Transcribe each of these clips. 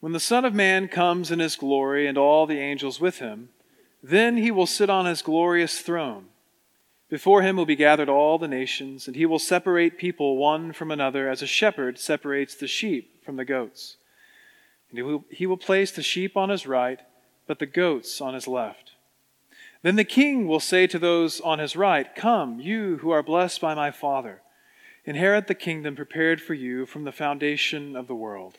When the Son of Man comes in his glory and all the angels with him, then he will sit on his glorious throne. Before him will be gathered all the nations, and he will separate people one from another as a shepherd separates the sheep from the goats. And he will, he will place the sheep on his right, but the goats on his left. Then the king will say to those on his right, Come, you who are blessed by my Father, inherit the kingdom prepared for you from the foundation of the world.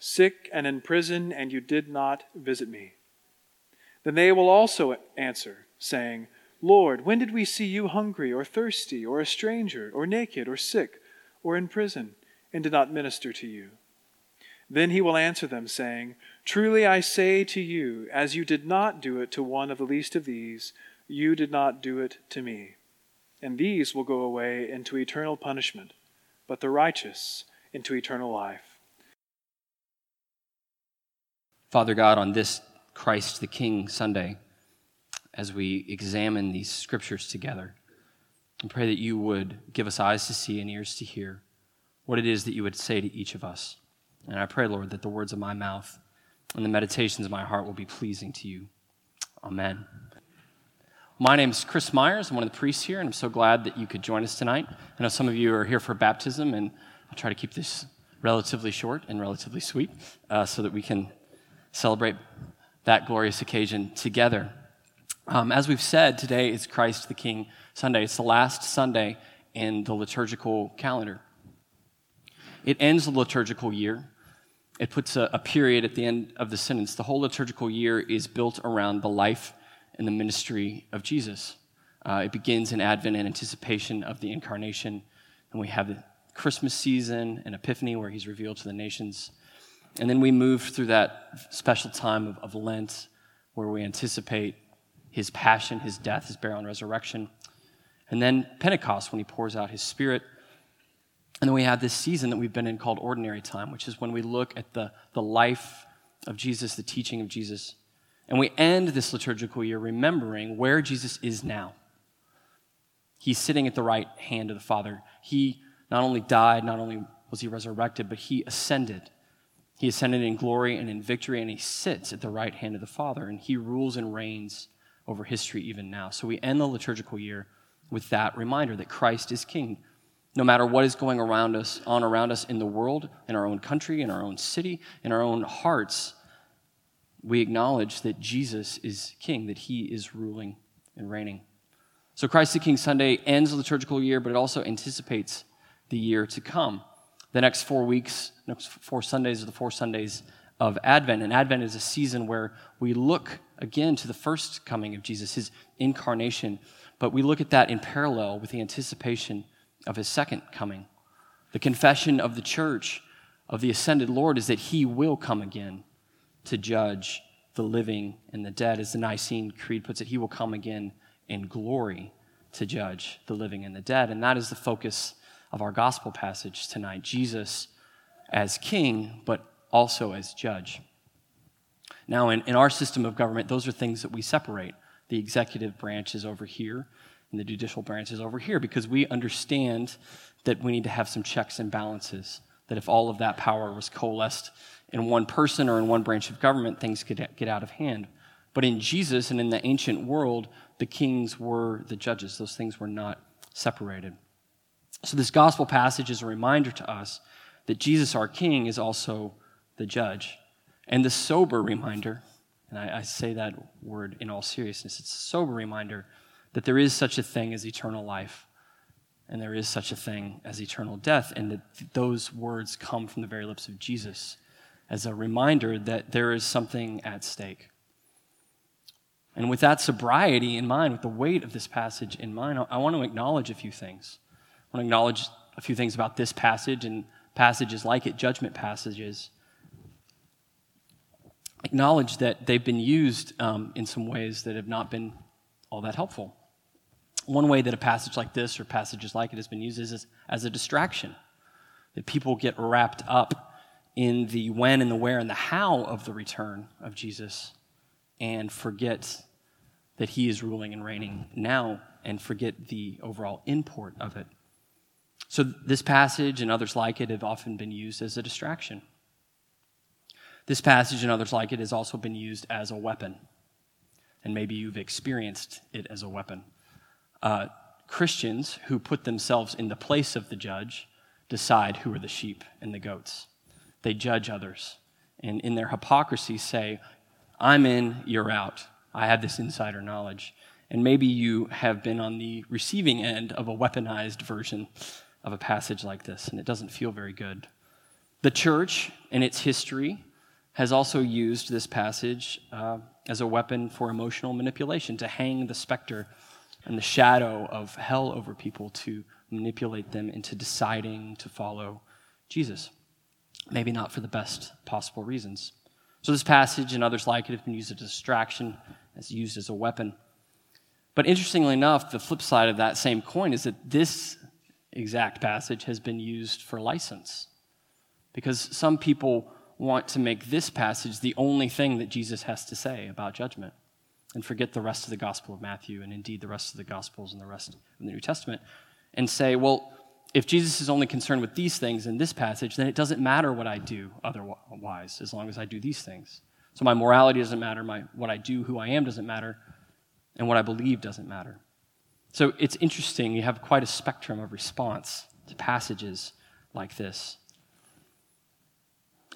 sick and in prison, and you did not visit me. Then they will also answer, saying, Lord, when did we see you hungry, or thirsty, or a stranger, or naked, or sick, or in prison, and did not minister to you? Then he will answer them, saying, Truly I say to you, as you did not do it to one of the least of these, you did not do it to me. And these will go away into eternal punishment, but the righteous into eternal life. Father God, on this Christ the King Sunday, as we examine these scriptures together, I pray that you would give us eyes to see and ears to hear what it is that you would say to each of us. And I pray, Lord, that the words of my mouth and the meditations of my heart will be pleasing to you. Amen. My name is Chris Myers. I'm one of the priests here, and I'm so glad that you could join us tonight. I know some of you are here for baptism, and I'll try to keep this relatively short and relatively sweet uh, so that we can celebrate that glorious occasion together. Um, as we've said, today is Christ the King Sunday. It's the last Sunday in the liturgical calendar. It ends the liturgical year. It puts a, a period at the end of the sentence. The whole liturgical year is built around the life and the ministry of Jesus. Uh, it begins in Advent and anticipation of the incarnation, and we have the Christmas season and Epiphany where he's revealed to the nations. And then we move through that special time of, of Lent where we anticipate his passion, his death, his burial, and resurrection. And then Pentecost when he pours out his spirit. And then we have this season that we've been in called ordinary time, which is when we look at the, the life of Jesus, the teaching of Jesus. And we end this liturgical year remembering where Jesus is now. He's sitting at the right hand of the Father. He not only died, not only was he resurrected, but he ascended he ascended in glory and in victory, and he sits at the right hand of the Father, and he rules and reigns over history even now. So we end the liturgical year with that reminder that Christ is King. No matter what is going around us, on around us in the world, in our own country, in our own city, in our own hearts, we acknowledge that Jesus is King, that he is ruling and reigning. So Christ the King Sunday ends the liturgical year, but it also anticipates the year to come the next four weeks, next four Sundays are the four Sundays of Advent. And Advent is a season where we look again to the first coming of Jesus, his incarnation, but we look at that in parallel with the anticipation of his second coming. The confession of the church of the ascended Lord is that he will come again to judge the living and the dead. As the Nicene Creed puts it, he will come again in glory to judge the living and the dead. And that is the focus of our gospel passage tonight Jesus as king, but also as judge. Now, in, in our system of government, those are things that we separate. The executive branch is over here, and the judicial branch is over here, because we understand that we need to have some checks and balances. That if all of that power was coalesced in one person or in one branch of government, things could get out of hand. But in Jesus and in the ancient world, the kings were the judges. Those things were not separated. So, this gospel passage is a reminder to us that Jesus, our King, is also the judge. And the sober reminder And I, I say that word in all seriousness. It's a sober reminder that there is such a thing as eternal life, and there is such a thing as eternal death, and that those words come from the very lips of Jesus as a reminder that there is something at stake. And with that sobriety in mind, with the weight of this passage in mind, I want to acknowledge a few things. I want to acknowledge a few things about this passage and passages like it, judgment passages. Acknowledge that they've been used um, in some ways that have not been all that helpful. One way that a passage like this or passages like it has been used is as, as a distraction. That people get wrapped up in the when and the where and the how of the return of Jesus and forget that he is ruling and reigning now and forget the overall import of it. So, this passage and others like it have often been used as a distraction. This passage and others like it has also been used as a weapon. And maybe you've experienced it as a weapon. Uh, Christians who put themselves in the place of the judge decide who are the sheep and the goats. They judge others. And in their hypocrisy, say, I'm in, you're out. I have this insider knowledge. And maybe you have been on the receiving end of a weaponized version of a passage like this, and it doesn't feel very good. The church, in its history, has also used this passage uh, as a weapon for emotional manipulation, to hang the specter and the shadow of hell over people, to manipulate them into deciding to follow Jesus. Maybe not for the best possible reasons. So, this passage and others like it have been used as a distraction, as used as a weapon. But interestingly enough, the flip side of that same coin is that this exact passage has been used for license. Because some people want to make this passage the only thing that Jesus has to say about judgment and forget the rest of the Gospel of Matthew and indeed the rest of the Gospels and the rest of the New Testament and say, well, if Jesus is only concerned with these things in this passage, then it doesn't matter what I do otherwise, as long as I do these things. So my morality doesn't matter, my, what I do, who I am doesn't matter, and what I believe doesn't matter. So it's interesting, you have quite a spectrum of response to passages like this.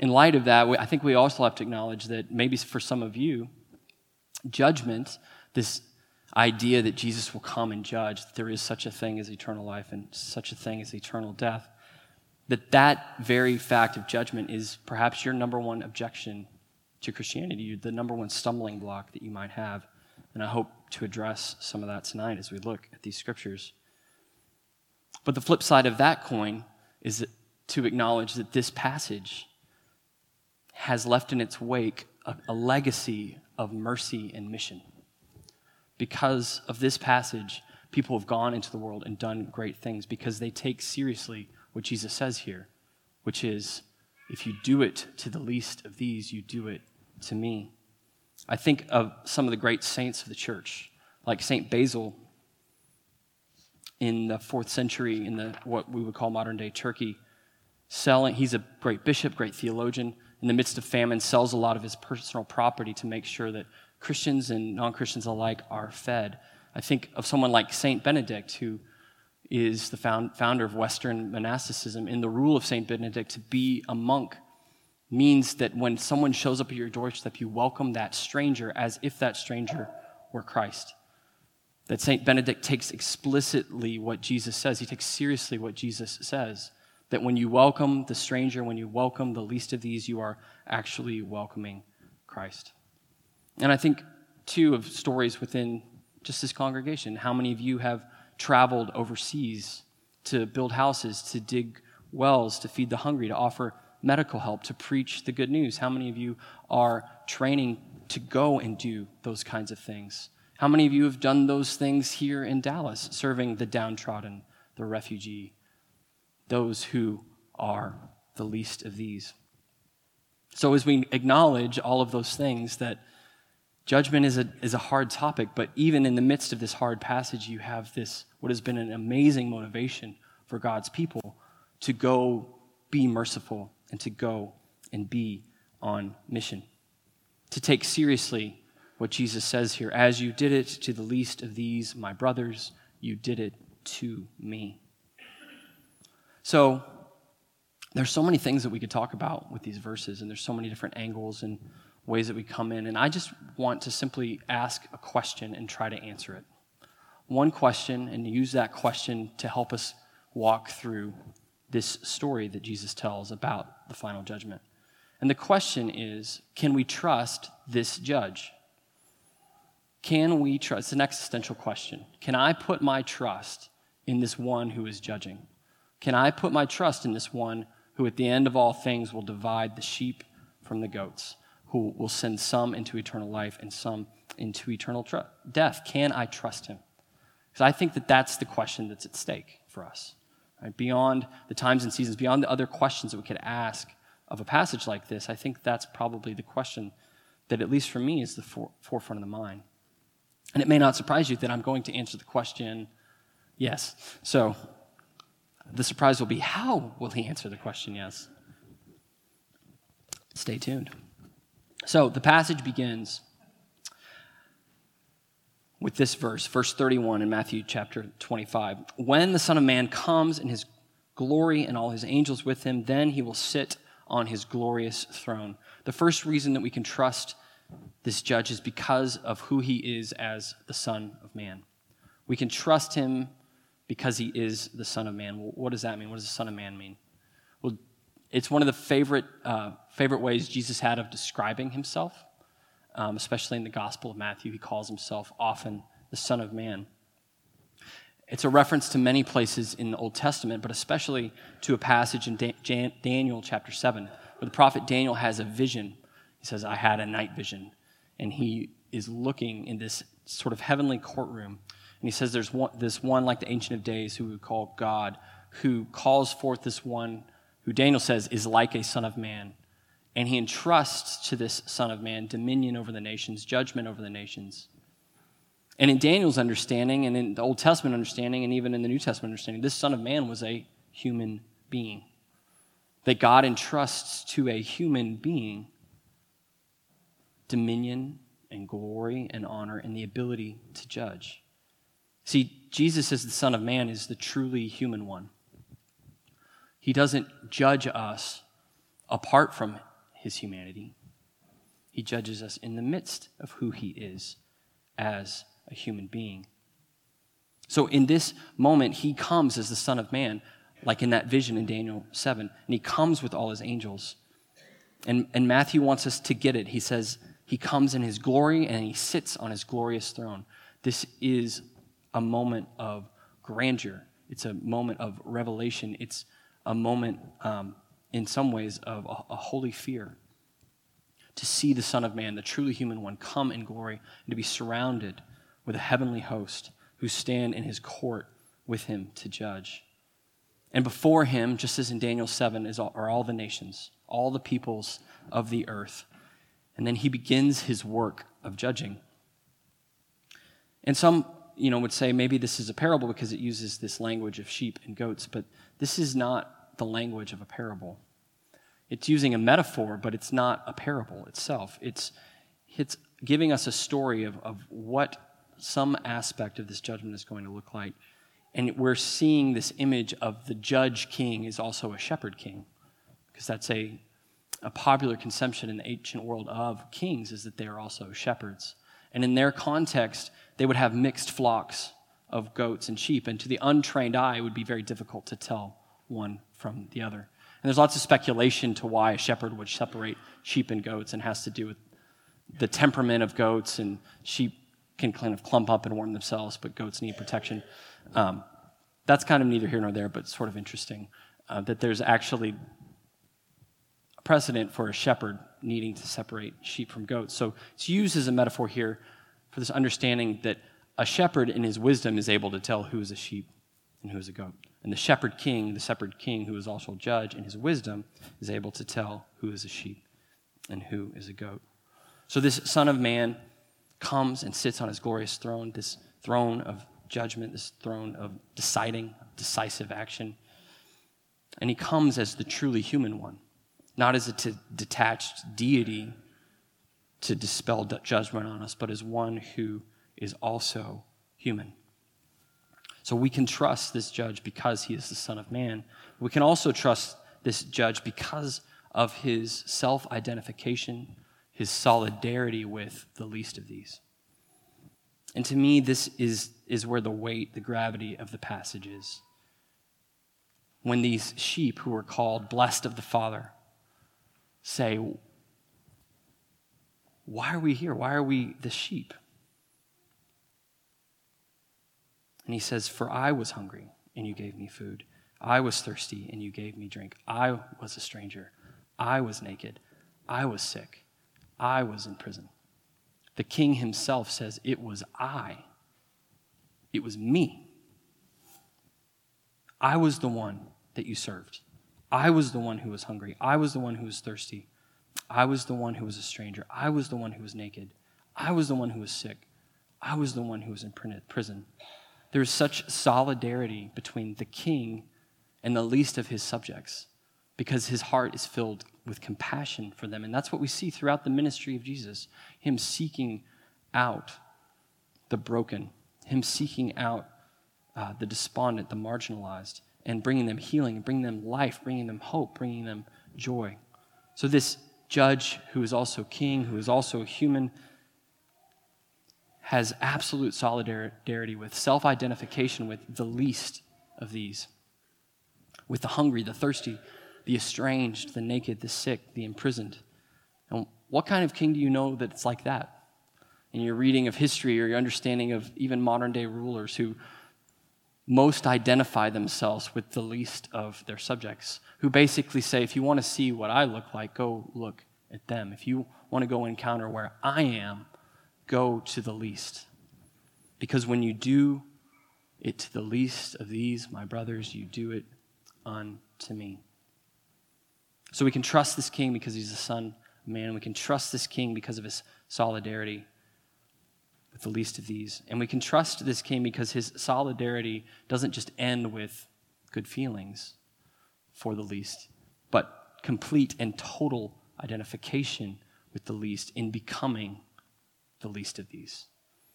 In light of that, I think we also have to acknowledge that maybe for some of you, judgment, this idea that Jesus will come and judge, that there is such a thing as eternal life and such a thing as eternal death, that that very fact of judgment is perhaps your number one objection to Christianity, the number one stumbling block that you might have. And I hope to address some of that tonight as we look at these scriptures. But the flip side of that coin is to acknowledge that this passage has left in its wake a, a legacy of mercy and mission because of this passage, people have gone into the world and done great things because they take seriously what Jesus says here, which is, if you do it to the least of these, you do it to me. I think of some of the great saints of the church, like St. Basil in the fourth century in the, what we would call modern day Turkey. Selling, he's a great bishop, great theologian. In the midst of famine, sells a lot of his personal property to make sure that Christians and non Christians alike are fed. I think of someone like Saint Benedict, who is the found, founder of Western monasticism. In the rule of Saint Benedict, to be a monk means that when someone shows up at your doorstep, you welcome that stranger as if that stranger were Christ. That Saint Benedict takes explicitly what Jesus says, he takes seriously what Jesus says. That when you welcome the stranger, when you welcome the least of these, you are actually welcoming Christ. And I think, too, of stories within just this congregation. How many of you have traveled overseas to build houses, to dig wells, to feed the hungry, to offer medical help, to preach the good news? How many of you are training to go and do those kinds of things? How many of you have done those things here in Dallas, serving the downtrodden, the refugee, those who are the least of these? So, as we acknowledge all of those things that Judgment is a, is a hard topic, but even in the midst of this hard passage, you have this, what has been an amazing motivation for God's people to go be merciful and to go and be on mission. To take seriously what Jesus says here as you did it to the least of these, my brothers, you did it to me. So, there's so many things that we could talk about with these verses, and there's so many different angles and ways that we come in. And I just want to simply ask a question and try to answer it. One question, and use that question to help us walk through this story that Jesus tells about the final judgment. And the question is can we trust this judge? Can we trust? It's an existential question. Can I put my trust in this one who is judging? Can I put my trust in this one who, at the end of all things, will divide the sheep from the goats, who will send some into eternal life and some into eternal tr- death? Can I trust him? Because I think that that's the question that's at stake for us. Right? Beyond the times and seasons, beyond the other questions that we could ask of a passage like this, I think that's probably the question that, at least for me, is the for- forefront of the mind. And it may not surprise you that I'm going to answer the question yes. So the surprise will be how will he answer the question yes? Stay tuned. So the passage begins with this verse, verse 31 in Matthew chapter 25. When the Son of Man comes in his glory and all his angels with him, then he will sit on his glorious throne. The first reason that we can trust this judge is because of who he is as the Son of Man. We can trust him because he is the Son of Man. Well, what does that mean? What does the Son of Man mean? Well, it's one of the favorite, uh, favorite ways Jesus had of describing himself, um, especially in the Gospel of Matthew. He calls himself often the Son of Man. It's a reference to many places in the Old Testament, but especially to a passage in Daniel chapter 7, where the prophet Daniel has a vision. He says, I had a night vision. And he is looking in this sort of heavenly courtroom. And he says, There's one, this one like the Ancient of Days who we call God, who calls forth this one who Daniel says is like a son of man. And he entrusts to this son of man dominion over the nations, judgment over the nations. And in Daniel's understanding, and in the Old Testament understanding, and even in the New Testament understanding, this Son of Man was a human being. That God entrusts to a human being dominion and glory and honor and the ability to judge. See, Jesus as the Son of Man is the truly human one. He doesn't judge us apart from his humanity, he judges us in the midst of who he is as a human being. So in this moment, he comes as the Son of Man, like in that vision in Daniel 7, and he comes with all his angels. And, and Matthew wants us to get it. He says, He comes in his glory and he sits on his glorious throne. This is a moment of grandeur, it's a moment of revelation, it's a moment, um, in some ways, of a, a holy fear. To see the Son of Man, the truly human one, come in glory and to be surrounded with a heavenly host who stand in his court with him to judge. And before him, just as in Daniel 7, is all, are all the nations, all the peoples of the earth. And then he begins his work of judging. And some, you know, would say maybe this is a parable because it uses this language of sheep and goats, but this is not the language of a parable. It's using a metaphor, but it's not a parable itself. It's, it's giving us a story of, of what some aspect of this judgment is going to look like. And we're seeing this image of the judge king is also a shepherd king, because that's a, a popular conception in the ancient world of kings, is that they are also shepherds. And in their context, they would have mixed flocks of goats and sheep, and to the untrained eye, it would be very difficult to tell one from the other. And there's lots of speculation to why a shepherd would separate sheep and goats, and has to do with the temperament of goats and sheep can kind of clump up and warm themselves, but goats need protection. Um, that's kind of neither here nor there, but sort of interesting uh, that there's actually a precedent for a shepherd needing to separate sheep from goats. So it's used as a metaphor here for this understanding that a shepherd in his wisdom is able to tell who is a sheep and who is a goat. And the shepherd king, the shepherd king who is also a judge in his wisdom, is able to tell who is a sheep and who is a goat. So this Son of Man comes and sits on his glorious throne, this throne of judgment, this throne of deciding, decisive action. And he comes as the truly human one, not as a t- detached deity to dispel judgment on us, but as one who is also human. So we can trust this judge because he is the Son of Man. We can also trust this judge because of his self identification his solidarity with the least of these. And to me, this is, is where the weight, the gravity of the passage is. When these sheep who are called blessed of the Father say, Why are we here? Why are we the sheep? And he says, For I was hungry, and you gave me food. I was thirsty, and you gave me drink. I was a stranger. I was naked. I was sick. I was in prison. The king himself says, It was I. It was me. I was the one that you served. I was the one who was hungry. I was the one who was thirsty. I was the one who was a stranger. I was the one who was naked. I was the one who was sick. I was the one who was in prison. There is such solidarity between the king and the least of his subjects because his heart is filled with compassion for them. And that's what we see throughout the ministry of Jesus him seeking out the broken, him seeking out uh, the despondent, the marginalized, and bringing them healing, bringing them life, bringing them hope, bringing them joy. So, this judge, who is also king, who is also human, has absolute solidarity with, self identification with the least of these, with the hungry, the thirsty, the estranged, the naked, the sick, the imprisoned. And what kind of king do you know that it's like that? In your reading of history or your understanding of even modern day rulers who most identify themselves with the least of their subjects, who basically say, if you want to see what I look like, go look at them. If you want to go encounter where I am, go to the least. Because when you do it to the least of these, my brothers, you do it unto me. So we can trust this king because he's the son of man. We can trust this king because of his solidarity with the least of these. And we can trust this king because his solidarity doesn't just end with good feelings for the least, but complete and total identification with the least in becoming the least of these.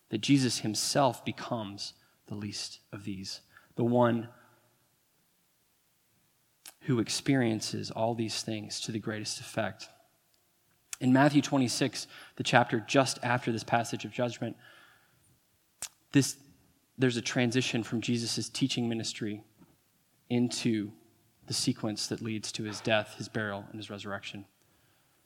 That Jesus himself becomes the least of these, the one who experiences all these things to the greatest effect. In Matthew 26, the chapter just after this passage of judgment, this, there's a transition from Jesus' teaching ministry into the sequence that leads to his death, his burial, and his resurrection.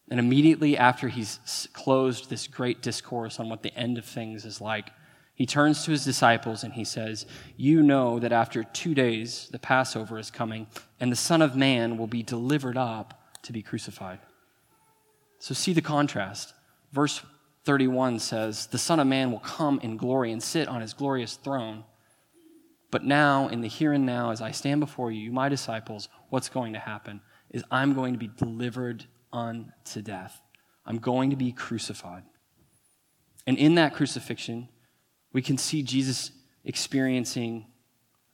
And immediately after he's closed this great discourse on what the end of things is like, he turns to his disciples and he says, You know that after two days the Passover is coming, and the Son of Man will be delivered up to be crucified. So see the contrast. Verse 31 says, The Son of Man will come in glory and sit on his glorious throne. But now, in the here and now, as I stand before you, my disciples, what's going to happen is I'm going to be delivered unto death. I'm going to be crucified. And in that crucifixion, we can see Jesus experiencing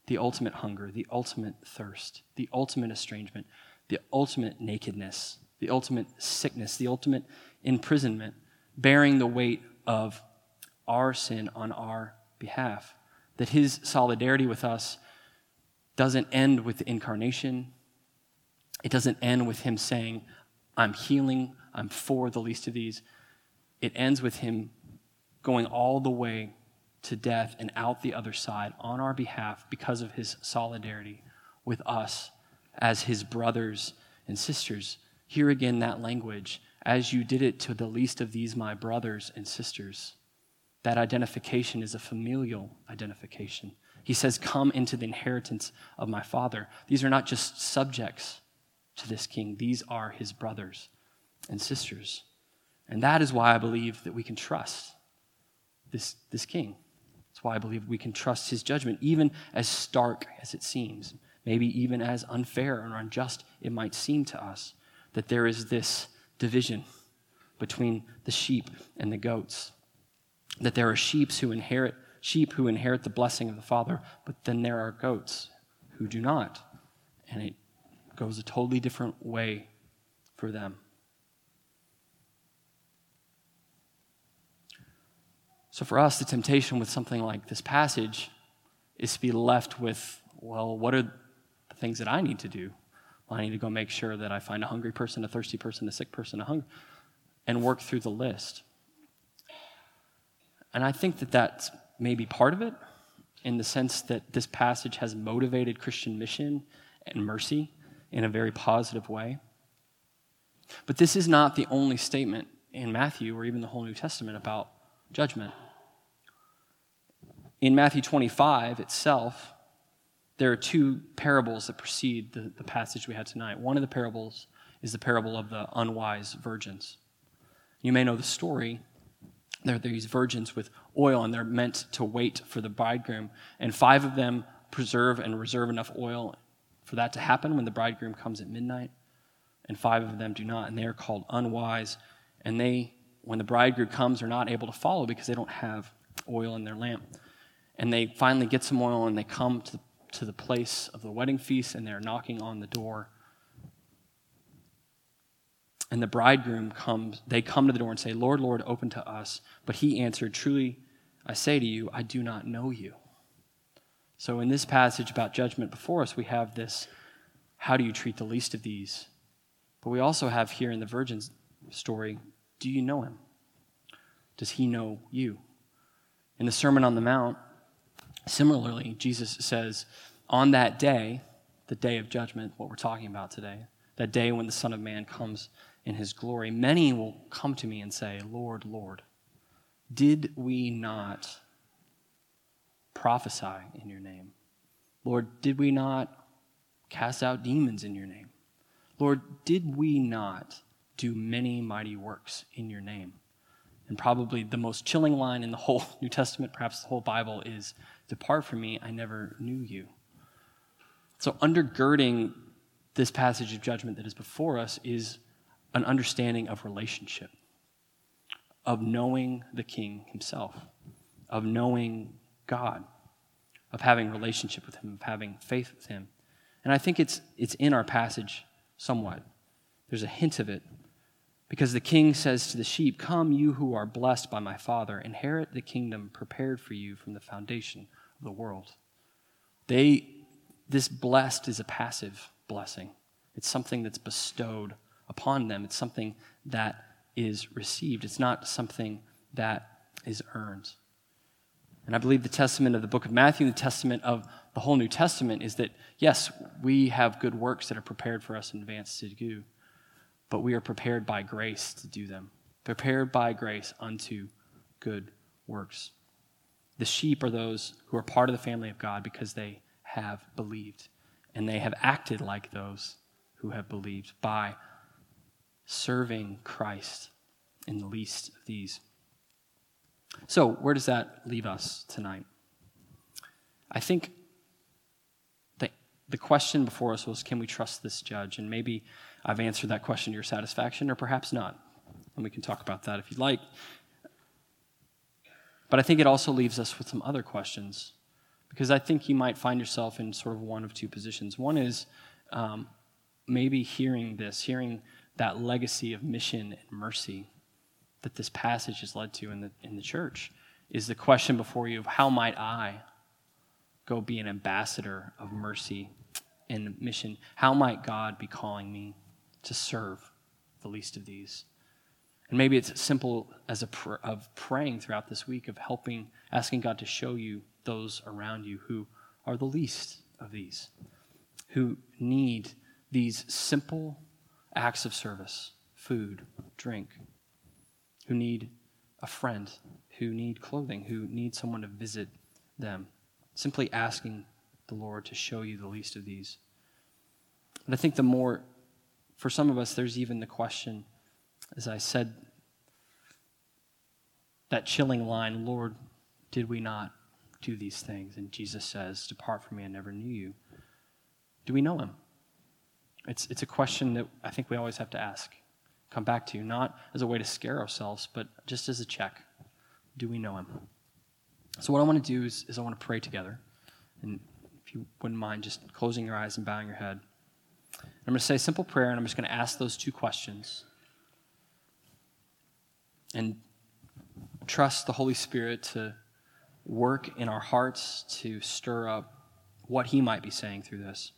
the ultimate hunger, the ultimate thirst, the ultimate estrangement, the ultimate nakedness, the ultimate sickness, the ultimate imprisonment, bearing the weight of our sin on our behalf. That his solidarity with us doesn't end with the incarnation. It doesn't end with him saying, I'm healing, I'm for the least of these. It ends with him going all the way to death and out the other side on our behalf because of his solidarity with us as his brothers and sisters. Hear again that language as you did it to the least of these, my brothers and sisters. That identification is a familial identification. He says, Come into the inheritance of my Father. These are not just subjects to this king, these are his brothers and sisters. And that is why I believe that we can trust this, this king. That's why I believe we can trust his judgment, even as stark as it seems, maybe even as unfair or unjust it might seem to us, that there is this division between the sheep and the goats. That there are sheep who inherit sheep who inherit the blessing of the Father, but then there are goats who do not. And it goes a totally different way for them. So, for us, the temptation with something like this passage is to be left with, well, what are the things that I need to do? Well, I need to go make sure that I find a hungry person, a thirsty person, a sick person, a hungry. and work through the list. And I think that that's maybe part of it in the sense that this passage has motivated Christian mission and mercy in a very positive way. But this is not the only statement in Matthew or even the whole New Testament about judgment. In Matthew 25 itself, there are two parables that precede the, the passage we had tonight. One of the parables is the parable of the unwise virgins. You may know the story. There are these virgins with oil, and they're meant to wait for the bridegroom. And five of them preserve and reserve enough oil for that to happen when the bridegroom comes at midnight. And five of them do not, and they are called unwise. And they, when the bridegroom comes, are not able to follow because they don't have oil in their lamp. And they finally get some oil and they come to the, to the place of the wedding feast and they're knocking on the door. And the bridegroom comes, they come to the door and say, Lord, Lord, open to us. But he answered, Truly, I say to you, I do not know you. So in this passage about judgment before us, we have this how do you treat the least of these? But we also have here in the virgin's story, do you know him? Does he know you? In the Sermon on the Mount, Similarly, Jesus says, on that day, the day of judgment, what we're talking about today, that day when the Son of Man comes in his glory, many will come to me and say, Lord, Lord, did we not prophesy in your name? Lord, did we not cast out demons in your name? Lord, did we not do many mighty works in your name? And probably the most chilling line in the whole New Testament, perhaps the whole Bible, is Depart from me, I never knew you. So, undergirding this passage of judgment that is before us is an understanding of relationship, of knowing the King himself, of knowing God, of having relationship with him, of having faith with him. And I think it's, it's in our passage somewhat. There's a hint of it because the king says to the sheep, Come, you who are blessed by my Father, inherit the kingdom prepared for you from the foundation of the world. They, this blessed is a passive blessing. It's something that's bestowed upon them. It's something that is received. It's not something that is earned. And I believe the testament of the book of Matthew, the testament of the whole New Testament is that, yes, we have good works that are prepared for us in advance to do, but we are prepared by grace to do them. Prepared by grace unto good works. The sheep are those who are part of the family of God because they have believed. And they have acted like those who have believed by serving Christ in the least of these. So, where does that leave us tonight? I think the, the question before us was can we trust this judge? And maybe I've answered that question to your satisfaction, or perhaps not. And we can talk about that if you'd like. But I think it also leaves us with some other questions because I think you might find yourself in sort of one of two positions. One is um, maybe hearing this, hearing that legacy of mission and mercy that this passage has led to in the, in the church, is the question before you of how might I go be an ambassador of mercy and mission? How might God be calling me to serve the least of these? And maybe it's as simple as a pr- of praying throughout this week, of helping, asking God to show you those around you who are the least of these, who need these simple acts of service food, drink, who need a friend, who need clothing, who need someone to visit them. Simply asking the Lord to show you the least of these. And I think the more, for some of us, there's even the question as I said, that chilling line, Lord, did we not do these things? And Jesus says, Depart from me, I never knew you. Do we know him? It's, it's a question that I think we always have to ask, come back to, you, not as a way to scare ourselves, but just as a check. Do we know him? So, what I want to do is, is I want to pray together. And if you wouldn't mind just closing your eyes and bowing your head. I'm going to say a simple prayer, and I'm just going to ask those two questions. And trust the Holy Spirit to work in our hearts to stir up what He might be saying through this.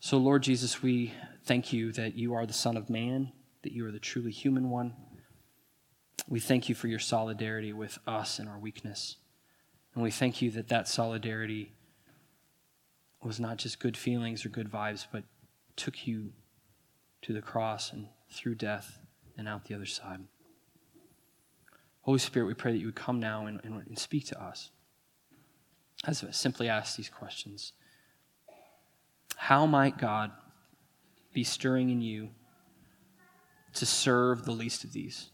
So, Lord Jesus, we thank you that you are the Son of Man, that you are the truly human one. We thank you for your solidarity with us and our weakness. And we thank you that that solidarity was not just good feelings or good vibes, but took you to the cross and through death and out the other side. Holy Spirit, we pray that you would come now and, and, and speak to us. As I simply ask these questions How might God be stirring in you to serve the least of these?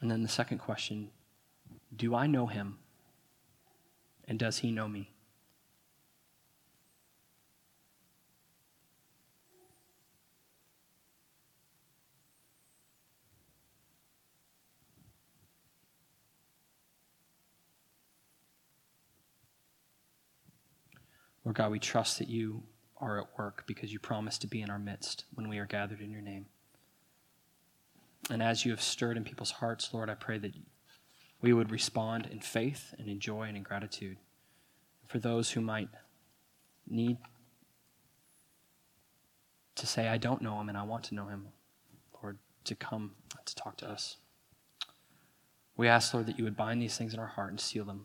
And then the second question Do I know him? And does he know me? Lord God, we trust that you are at work because you promised to be in our midst when we are gathered in your name. And as you have stirred in people's hearts, Lord, I pray that we would respond in faith and in joy and in gratitude. For those who might need to say, I don't know him and I want to know him, Lord, to come to talk to us. We ask, Lord, that you would bind these things in our heart and seal them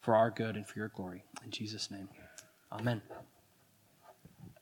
for our good and for your glory. In Jesus' name, amen.